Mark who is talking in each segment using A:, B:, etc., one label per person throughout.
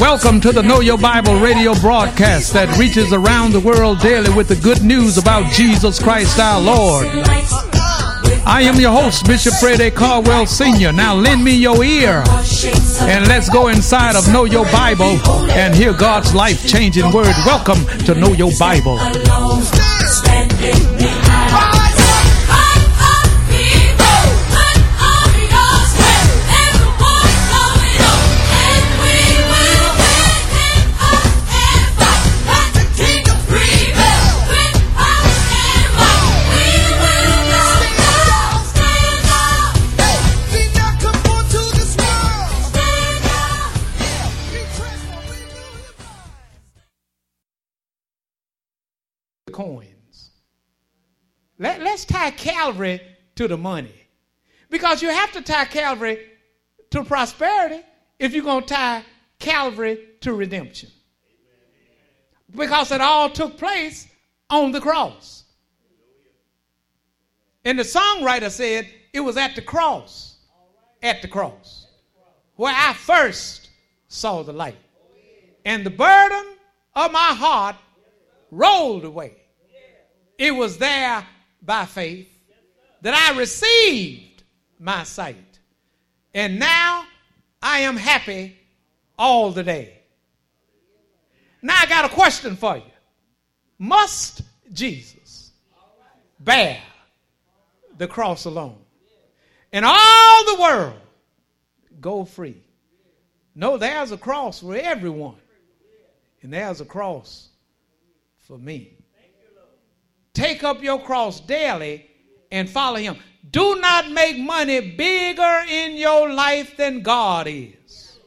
A: Welcome to the Know Your Bible radio broadcast that reaches around the world daily with the good news about Jesus Christ our Lord. I am your host, Bishop Freddie Caldwell Sr. Now lend me your ear and let's go inside of Know Your Bible and hear God's life changing word. Welcome to Know Your Bible. Coins. Let, let's tie Calvary to the money. Because you have to tie Calvary to prosperity if you're going to tie Calvary to redemption. Because it all took place on the cross. And the songwriter said it was at the cross, at the cross, where I first saw the light. And the burden of my heart rolled away. It was there by faith that I received my sight. And now I am happy all the day. Now I got a question for you. Must Jesus bear the cross alone? And all the world go free. No, there's a cross for everyone. And there's a cross for me. Take up your cross daily and follow him. Do not make money bigger in your life than God is.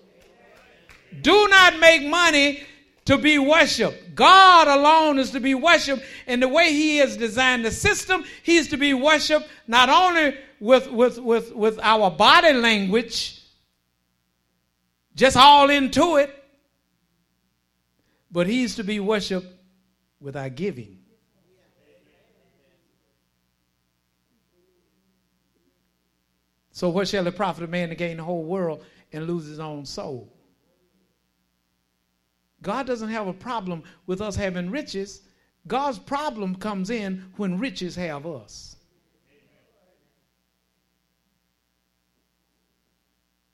A: Do not make money to be worshiped. God alone is to be worshiped. And the way He has designed the system, He is to be worshiped not only with, with, with, with our body language, just all into it, but He's to be worshiped with our giving. So, what shall it profit a man to gain the whole world and lose his own soul? God doesn't have a problem with us having riches. God's problem comes in when riches have us.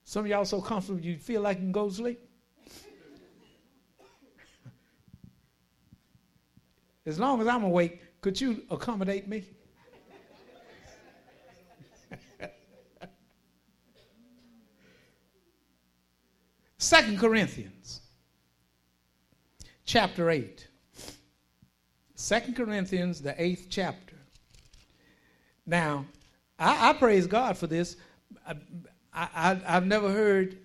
A: Some of y'all so comfortable you feel like you can go to sleep. As long as I'm awake, could you accommodate me? Second Corinthians chapter 8. Second Corinthians, the eighth chapter. Now, I, I praise God for this. I, I, I've never heard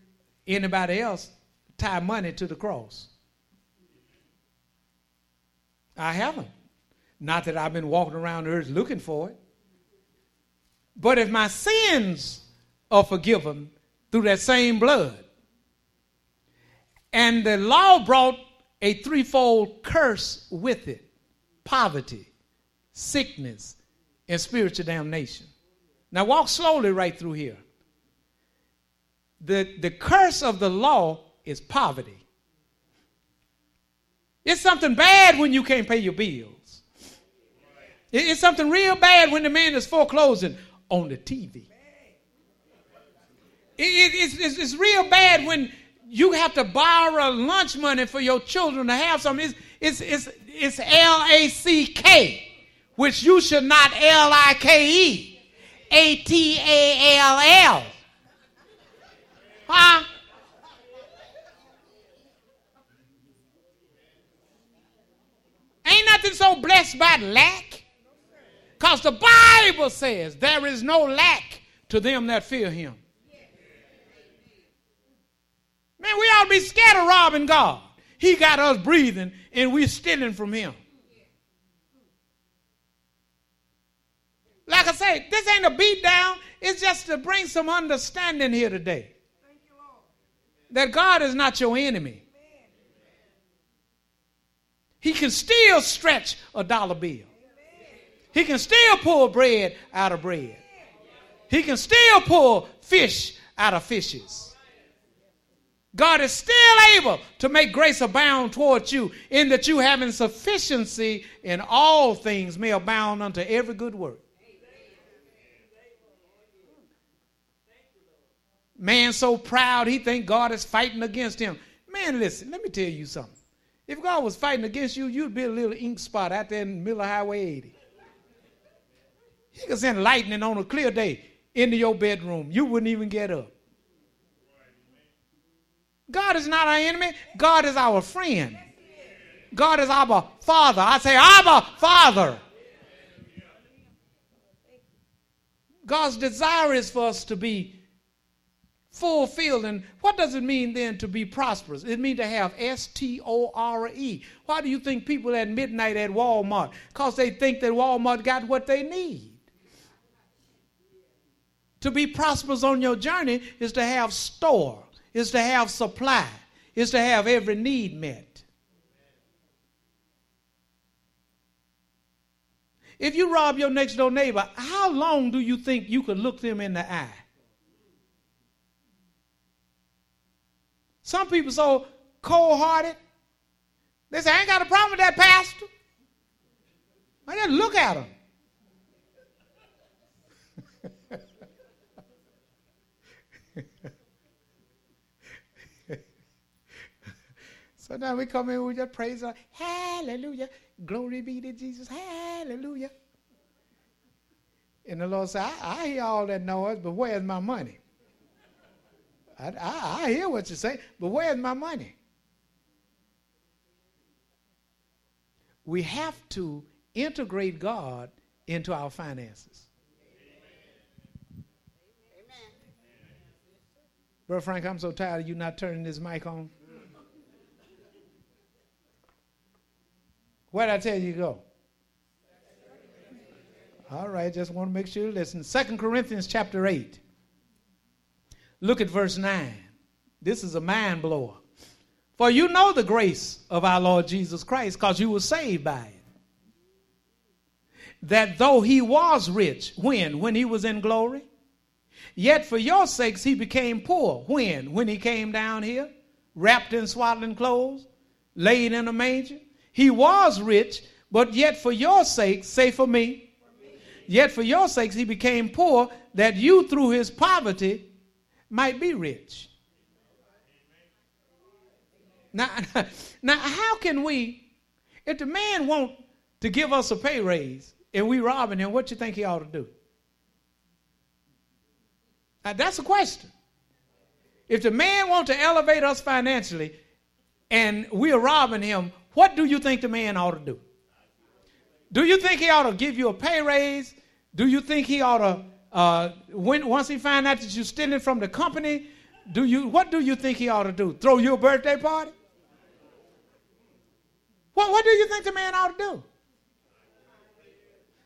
A: anybody else tie money to the cross. I haven't. Not that I've been walking around the earth looking for it. But if my sins are forgiven through that same blood, and the law brought a threefold curse with it poverty, sickness, and spiritual damnation. Now, walk slowly right through here. The, the curse of the law is poverty. It's something bad when you can't pay your bills. It's something real bad when the man is foreclosing on the TV. It, it, it's, it's, it's real bad when you have to borrow lunch money for your children to have something. It's, it's, it's, it's L A C K, which you should not L I K E, A T A L L. Huh? Ain't nothing so blessed by lack. Because the Bible says there is no lack to them that fear him. Be scared of robbing God. He got us breathing and we're stealing from him. Like I say, this ain't a beat down. It's just to bring some understanding here today. that God is not your enemy. He can still stretch a dollar bill. He can still pull bread out of bread. He can still pull fish out of fishes. God is still able to make grace abound towards you, in that you having sufficiency in all things may abound unto every good work. Man so proud he think God is fighting against him. Man, listen, let me tell you something. If God was fighting against you, you'd be a little ink spot out there in the middle of Highway 80. He could send lightning on a clear day into your bedroom. You wouldn't even get up. God is not our enemy. God is our friend. God is our Father. I say, Abba, Father. God's desire is for us to be fulfilled. And what does it mean then to be prosperous? It means to have S T O R E. Why do you think people at midnight at Walmart? Because they think that Walmart got what they need. To be prosperous on your journey is to have store, is to have supply, is to have every need met. If you rob your next door neighbor, how long do you think you could look them in the eye? Some people so cold hearted. They say, I ain't got a problem with that pastor. I just look at him. Sometimes we come in, we just praise God. Hallelujah. Glory be to Jesus. Hallelujah. And the Lord said, I, I hear all that noise, but where's my money? I, I, I hear what you say, but where's my money? We have to integrate God into our finances. Amen. Brother Frank, I'm so tired of you not turning this mic on. Where did I tell you to go? All right, just want to make sure you listen. Second Corinthians chapter 8. Look at verse 9. This is a mind blower. For you know the grace of our Lord Jesus Christ, because you were saved by it. That though he was rich, when? When he was in glory? Yet for your sakes he became poor. When? When he came down here, wrapped in swaddling clothes, laid in a manger. He was rich, but yet for your sakes, say for me, yet for your sakes he became poor, that you through his poverty might be rich. Now, now, how can we, if the man want to give us a pay raise and we robbing him, what you think he ought to do? Now, that's a question. If the man want to elevate us financially and we're robbing him, what do you think the man ought to do? Do you think he ought to give you a pay raise? Do you think he ought to uh, when once he find out that you're stealing from the company, do you what do you think he ought to do? Throw you a birthday party? What what do you think the man ought to do?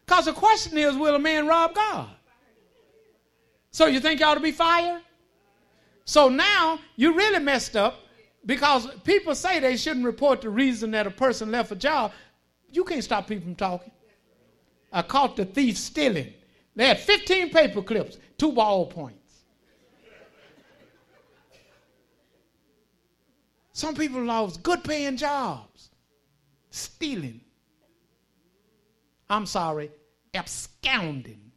A: Because the question is, will a man rob God? So you think you ought to be fired? So now you really messed up because people say they shouldn't report the reason that a person left a job. You can't stop people from talking. I caught the thief stealing. They had 15 paper clips, two ball points. Some people lost good paying jobs, stealing. I'm sorry, absconding.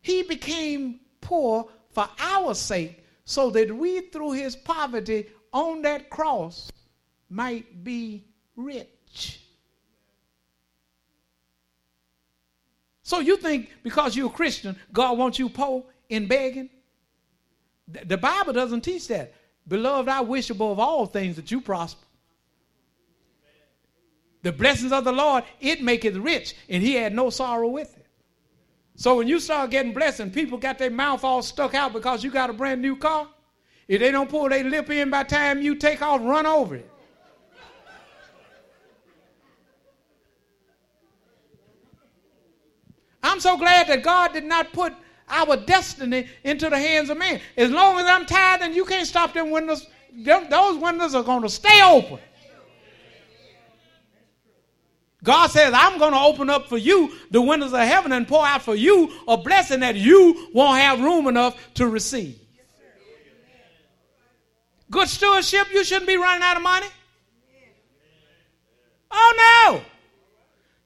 A: He became poor for our sake so that we, through his poverty on that cross, might be rich. So you think because you're a Christian, God wants you poor and begging? The Bible doesn't teach that. Beloved, I wish above all things that you prosper. The blessings of the Lord, it maketh rich, and he had no sorrow with it. So when you start getting blessed and people got their mouth all stuck out because you got a brand new car, if they don't pull their lip in by time you take off, run over it. I'm so glad that God did not put our destiny into the hands of man. As long as I'm tired, and you can't stop them windows. Them, those windows are going to stay open. God says, I'm going to open up for you the windows of heaven and pour out for you a blessing that you won't have room enough to receive. Good stewardship, you shouldn't be running out of money. Oh, no.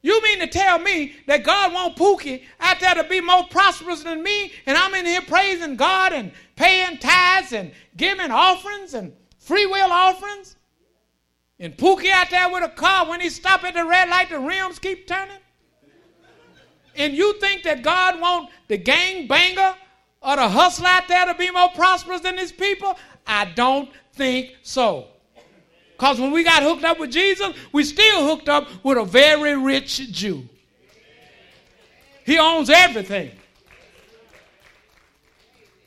A: You mean to tell me that God want Pookie out there to be more prosperous than me, and I'm in here praising God and paying tithes and giving offerings and free will offerings? And Pookie out there with a car, when he stop at the red light, the rims keep turning? And you think that God want the gang banger or the hustler out there to be more prosperous than his people? I don't think so. Because when we got hooked up with Jesus, we still hooked up with a very rich Jew. He owns everything.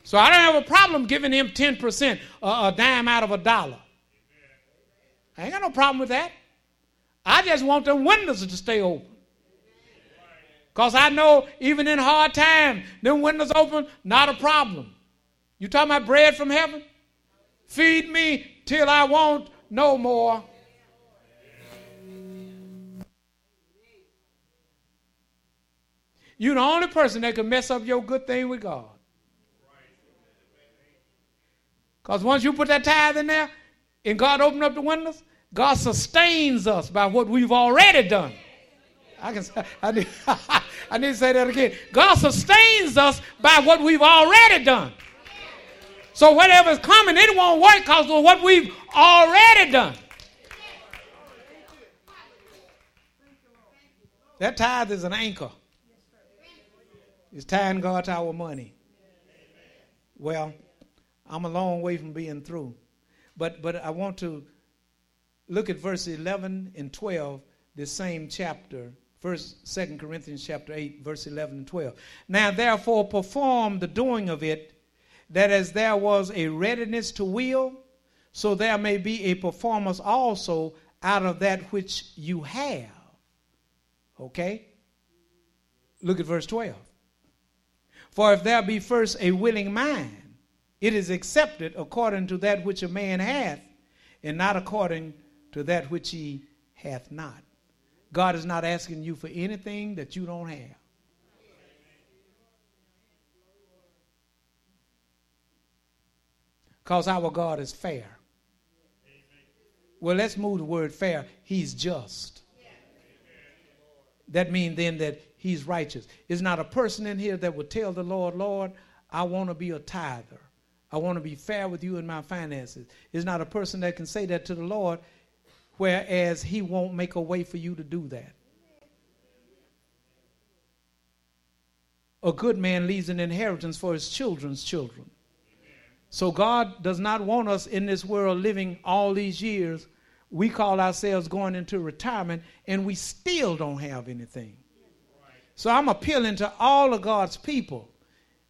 A: So I don't have a problem giving him 10%, a, a dime out of a dollar. I ain't got no problem with that. I just want them windows to stay open. Because I know even in hard times, them windows open, not a problem. You talking about bread from heaven? Feed me till I want no more. You're the only person that can mess up your good thing with God. Because once you put that tithe in there and God opened up the windows, God sustains us by what we've already done. I can I need, I need to say that again. God sustains us by what we've already done. So whatever's coming, it won't work because of what we've already done. That tithe is an anchor. It's tying God to our money. Well, I'm a long way from being through. But but I want to look at verse 11 and 12, the same chapter, first, Second Corinthians chapter 8, verse 11 and 12. Now therefore perform the doing of it that as there was a readiness to will, so there may be a performance also out of that which you have. Okay? Look at verse 12. For if there be first a willing mind, it is accepted according to that which a man hath, and not according to that which he hath not. God is not asking you for anything that you don't have. because our God is fair. Well, let's move the word fair. He's just. That means then that he's righteous. Is not a person in here that would tell the Lord, Lord, I want to be a tither. I want to be fair with you in my finances. Is not a person that can say that to the Lord, whereas he won't make a way for you to do that. A good man leaves an inheritance for his children's children. So God does not want us in this world living all these years. We call ourselves going into retirement and we still don't have anything. So I'm appealing to all of God's people.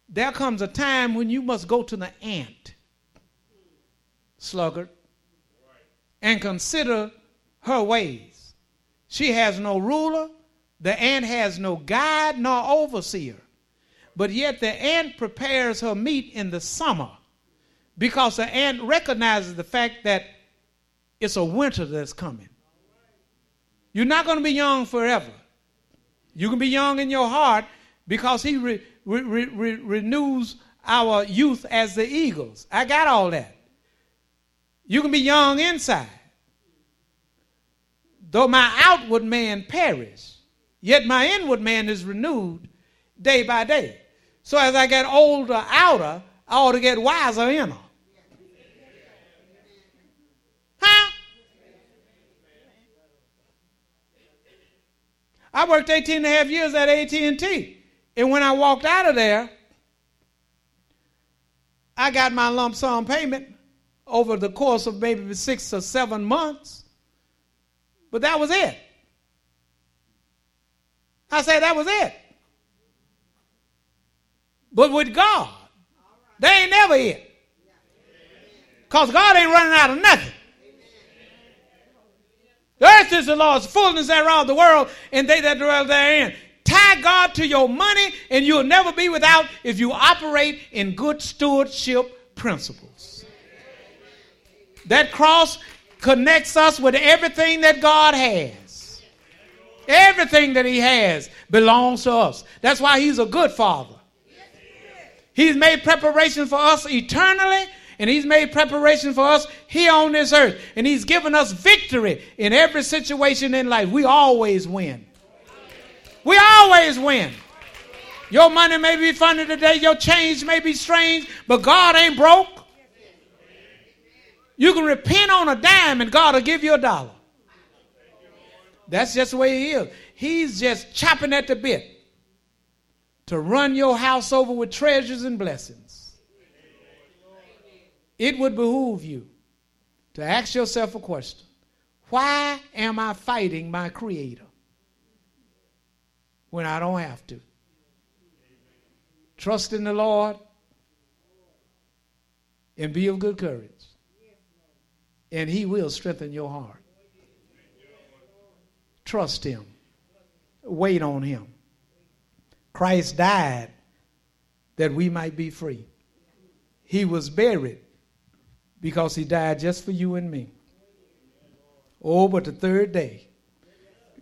A: There comes a time when you must go to the ant, sluggard, and consider her ways. She has no ruler, the ant has no guide nor overseer. But yet the ant prepares her meat in the summer because the ant recognizes the fact that it's a winter that's coming. You're not going to be young forever. You can be young in your heart because he re, re, re, renews our youth as the eagles. I got all that. You can be young inside. Though my outward man perish, yet my inward man is renewed day by day. So as I get older outer, I ought to get wiser inner. Huh? I worked 18 and a half years at AT&T. And when I walked out of there, I got my lump sum payment over the course of maybe six or seven months. But that was it. I said that was it. But with God, they ain't never it. Because God ain't running out of nothing. The earth is the Lord's, fullness thereof, the world, and they that dwell therein. God to your money, and you'll never be without if you operate in good stewardship principles. That cross connects us with everything that God has. Everything that he has belongs to us. That's why he's a good father. He's made preparation for us eternally, and he's made preparation for us here on this earth. And he's given us victory in every situation in life. We always win. We always win. Your money may be funny today, your change may be strange, but God ain't broke. You can repent on a dime and God will give you a dollar. That's just the way He is. He's just chopping at the bit to run your house over with treasures and blessings. It would behoove you to ask yourself a question Why am I fighting my Creator when I don't have to? Trust in the Lord and be of good courage, and He will strengthen your heart. Trust Him. Wait on Him. Christ died that we might be free. He was buried because He died just for you and me. Oh, but the third day,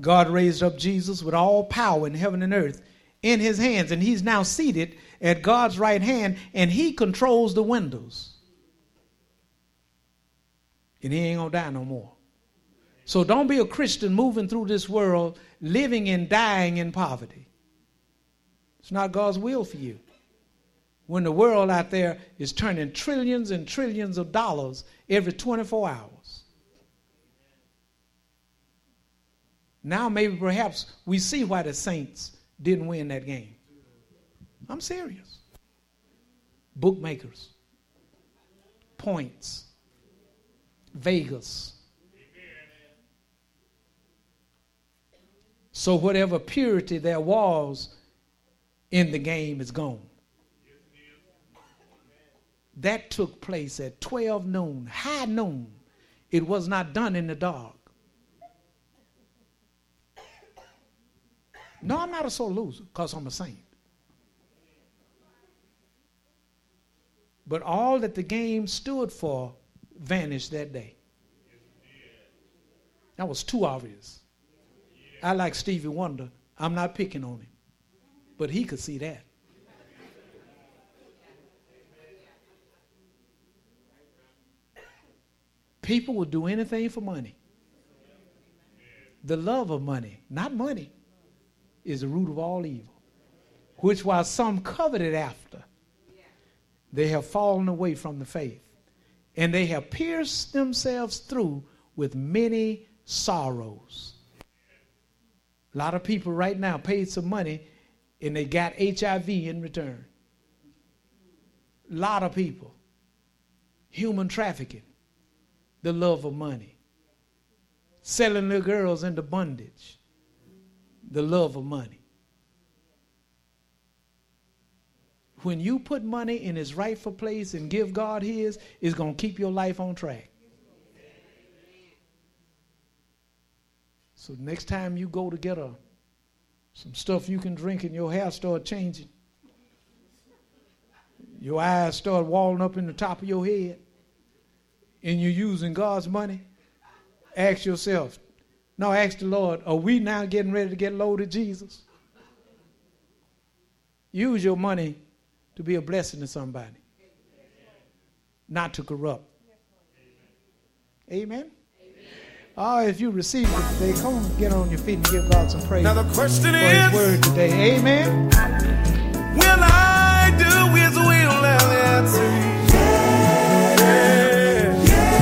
A: God raised up Jesus with all power in heaven and earth in His hands, and He's now seated at God's right hand, and He controls the windows. And He ain't gonna die no more. So don't be a Christian moving through this world living and dying in poverty. It's not God's will for you. When the world out there is turning trillions and trillions of dollars every 24 hours. Now, maybe perhaps we see why the saints didn't win that game. I'm serious. Bookmakers, points, Vegas So whatever purity there was in the game is gone. That took place at 12 noon, high noon. It was not done in the dark. No, I'm not a sore loser because I'm a saint. But all that the game stood for vanished that day. That was too obvious. I like Stevie Wonder. I'm not picking on him. But he could see that. People will do anything for money. The love of money, not money, is the root of all evil, which while some coveted after, they have fallen away from the faith, and they have pierced themselves through with many sorrows. A lot of people right now paid some money and they got HIV in return. A lot of people. Human trafficking, the love of money. Selling little girls into bondage, the love of money. When you put money in its rightful place and give God His, it's going to keep your life on track. So next time you go to get a some stuff you can drink and your hair start changing, your eyes start walling up in the top of your head, and you're using God's money, ask yourself, no, ask the Lord, are we now getting ready to get loaded, Jesus? Use your money to be a blessing to somebody, not to corrupt. Amen. Oh, if you receive it today, come on, get on your feet and give God some praise.
B: Now the question is,
A: word today. Amen.
B: Will I do His will?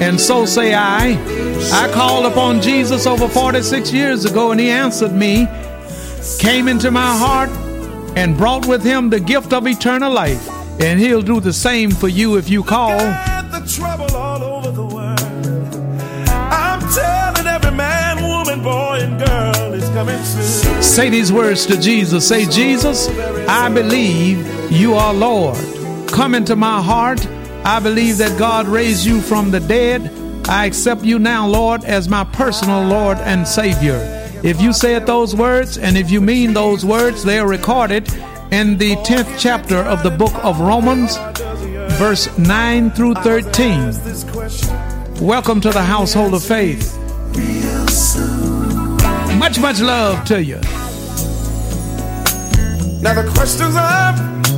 A: and so say I. I called upon Jesus over 46 years ago, and he answered me, came into my heart, and brought with him the gift of eternal life. And he'll do the same for you if you call.
B: Got the trouble all over the world. I'm telling every man, woman, boy, and girl is coming soon.
A: Say these words to Jesus. Say, Jesus, I believe you are Lord. Come into my heart. I believe that God raised you from the dead. I accept you now, Lord, as my personal Lord and Savior. If you said those words and if you mean those words, they are recorded in the 10th chapter of the book of Romans, verse 9 through 13. Welcome to the household of faith. Much, much love to you.
B: Now the questions I?